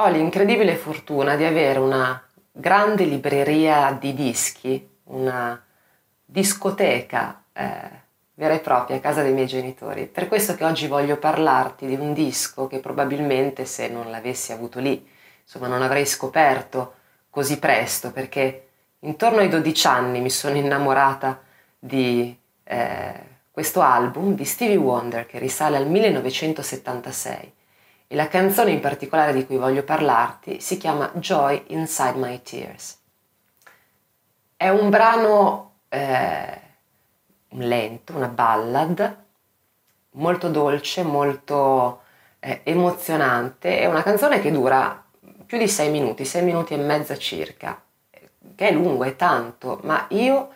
ho l'incredibile fortuna di avere una grande libreria di dischi, una discoteca eh, vera e propria a casa dei miei genitori. Per questo che oggi voglio parlarti di un disco che probabilmente se non l'avessi avuto lì, insomma, non avrei scoperto così presto, perché intorno ai 12 anni mi sono innamorata di eh, questo album di Stevie Wonder che risale al 1976 e la canzone in particolare di cui voglio parlarti si chiama Joy Inside My Tears. È un brano eh, lento, una ballad, molto dolce, molto eh, emozionante, è una canzone che dura più di sei minuti, sei minuti e mezza circa, che è lungo, è tanto, ma io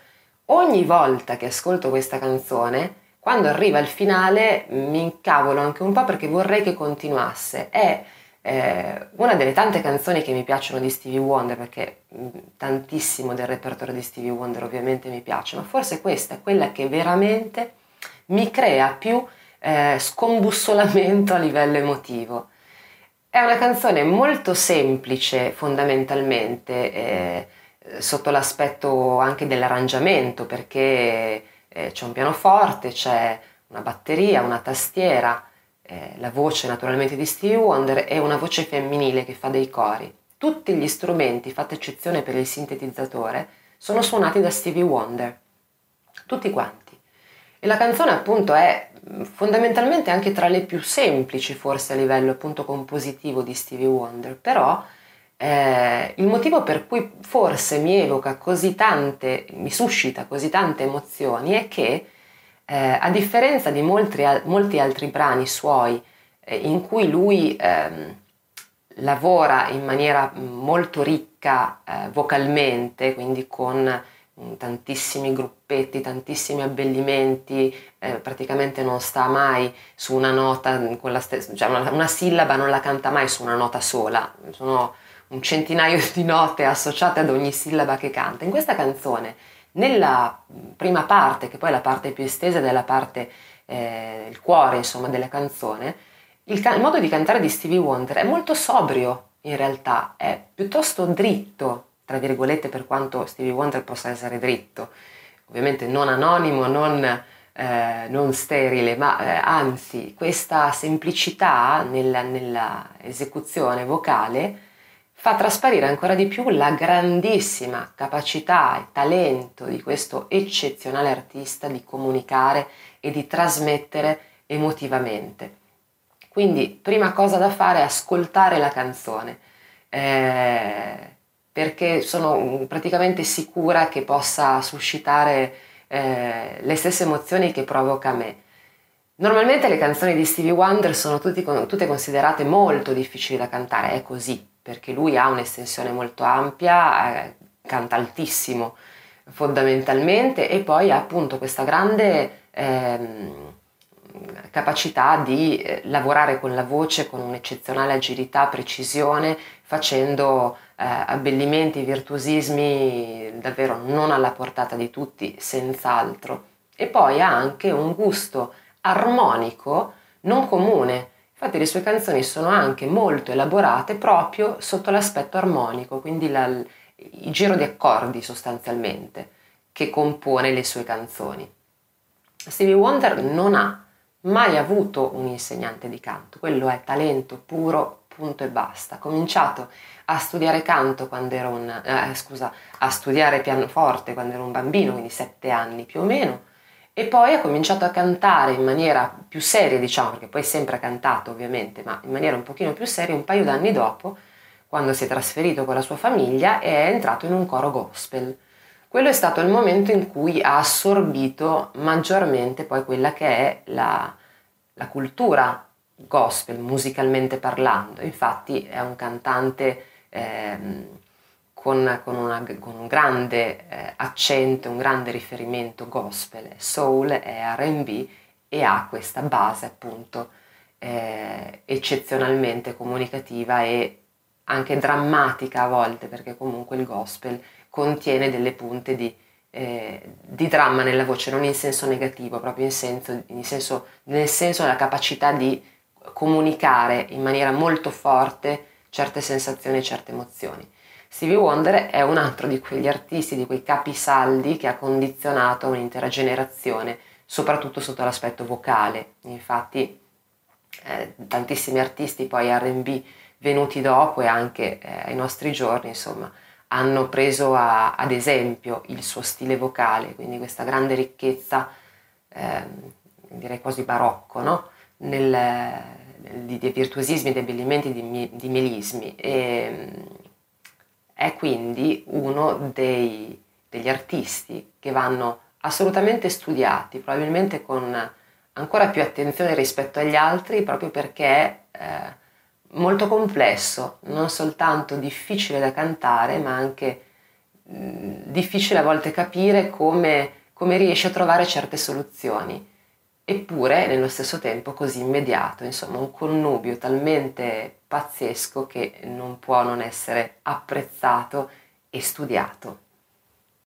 ogni volta che ascolto questa canzone quando arriva il finale mi incavolo anche un po' perché vorrei che continuasse. È eh, una delle tante canzoni che mi piacciono di Stevie Wonder, perché mh, tantissimo del repertorio di Stevie Wonder ovviamente mi piace, ma forse questa è quella che veramente mi crea più eh, scombussolamento a livello emotivo. È una canzone molto semplice fondamentalmente, eh, sotto l'aspetto anche dell'arrangiamento, perché eh, c'è un pianoforte, c'è una batteria, una tastiera, eh, la voce naturalmente di Stevie Wonder e una voce femminile che fa dei cori. Tutti gli strumenti, fatta eccezione per il sintetizzatore, sono suonati da Stevie Wonder, tutti quanti. E la canzone appunto è mm, fondamentalmente anche tra le più semplici forse a livello appunto compositivo di Stevie Wonder, però eh, il motivo per cui forse mi evoca così tante, mi suscita così tante emozioni è che eh, a differenza di molti, molti altri brani suoi eh, in cui lui ehm, lavora in maniera molto ricca eh, vocalmente, quindi con mm, tantissimi gruppetti, tantissimi abbellimenti, eh, praticamente non sta mai su una nota, con la stessa, cioè una, una, sillaba non la canta mai su una nota sola, sono un centinaio di note associate ad ogni sillaba che canta. In questa canzone, nella prima parte, che poi è la parte più estesa della parte, eh, il cuore insomma della canzone, il, can- il modo di cantare di Stevie Wonder è molto sobrio in realtà, è piuttosto dritto, tra virgolette, per quanto Stevie Wonder possa essere dritto, ovviamente non anonimo, non, eh, non sterile, ma eh, anzi questa semplicità nella, nella esecuzione vocale fa trasparire ancora di più la grandissima capacità e talento di questo eccezionale artista di comunicare e di trasmettere emotivamente. Quindi, prima cosa da fare è ascoltare la canzone, eh, perché sono praticamente sicura che possa suscitare eh, le stesse emozioni che provoca me. Normalmente le canzoni di Stevie Wonder sono tutti, tutte considerate molto difficili da cantare, è così, perché lui ha un'estensione molto ampia, eh, canta altissimo fondamentalmente e poi ha appunto questa grande ehm, capacità di eh, lavorare con la voce con un'eccezionale agilità, precisione, facendo eh, abbellimenti, virtuosismi davvero non alla portata di tutti, senz'altro. E poi ha anche un gusto armonico non comune, Infatti le sue canzoni sono anche molto elaborate proprio sotto l'aspetto armonico, quindi la, il giro di accordi sostanzialmente che compone le sue canzoni. Stevie Wonder non ha mai avuto un insegnante di canto, quello è talento puro, punto e basta. Ha cominciato a studiare canto quando ero un, eh, scusa, a studiare pianoforte quando ero un bambino, quindi sette anni più o meno, e poi ha cominciato a cantare in maniera più seria, diciamo, perché poi sempre ha cantato ovviamente, ma in maniera un pochino più seria un paio d'anni dopo, quando si è trasferito con la sua famiglia è entrato in un coro gospel. Quello è stato il momento in cui ha assorbito maggiormente poi quella che è la, la cultura gospel, musicalmente parlando. Infatti è un cantante... Eh, con, con, una, con un grande eh, accento, un grande riferimento gospel, soul e RB e ha questa base appunto eh, eccezionalmente comunicativa e anche drammatica a volte perché comunque il gospel contiene delle punte di, eh, di dramma nella voce, non in senso negativo, proprio in senso, in senso, nel senso della capacità di comunicare in maniera molto forte certe sensazioni e certe emozioni. Stevie Wonder è un altro di quegli artisti, di quei capisaldi che ha condizionato un'intera generazione, soprattutto sotto l'aspetto vocale. Infatti eh, tantissimi artisti poi RB venuti dopo e anche eh, ai nostri giorni, insomma, hanno preso a, ad esempio il suo stile vocale, quindi questa grande ricchezza, eh, direi quasi barocco, no? Nel, di, di virtuosismi, di abbellimenti, di, di melismi. E, è quindi uno dei, degli artisti che vanno assolutamente studiati, probabilmente con ancora più attenzione rispetto agli altri, proprio perché è eh, molto complesso, non soltanto difficile da cantare, ma anche mh, difficile a volte capire come, come riesce a trovare certe soluzioni eppure nello stesso tempo così immediato, insomma un connubio talmente pazzesco che non può non essere apprezzato e studiato.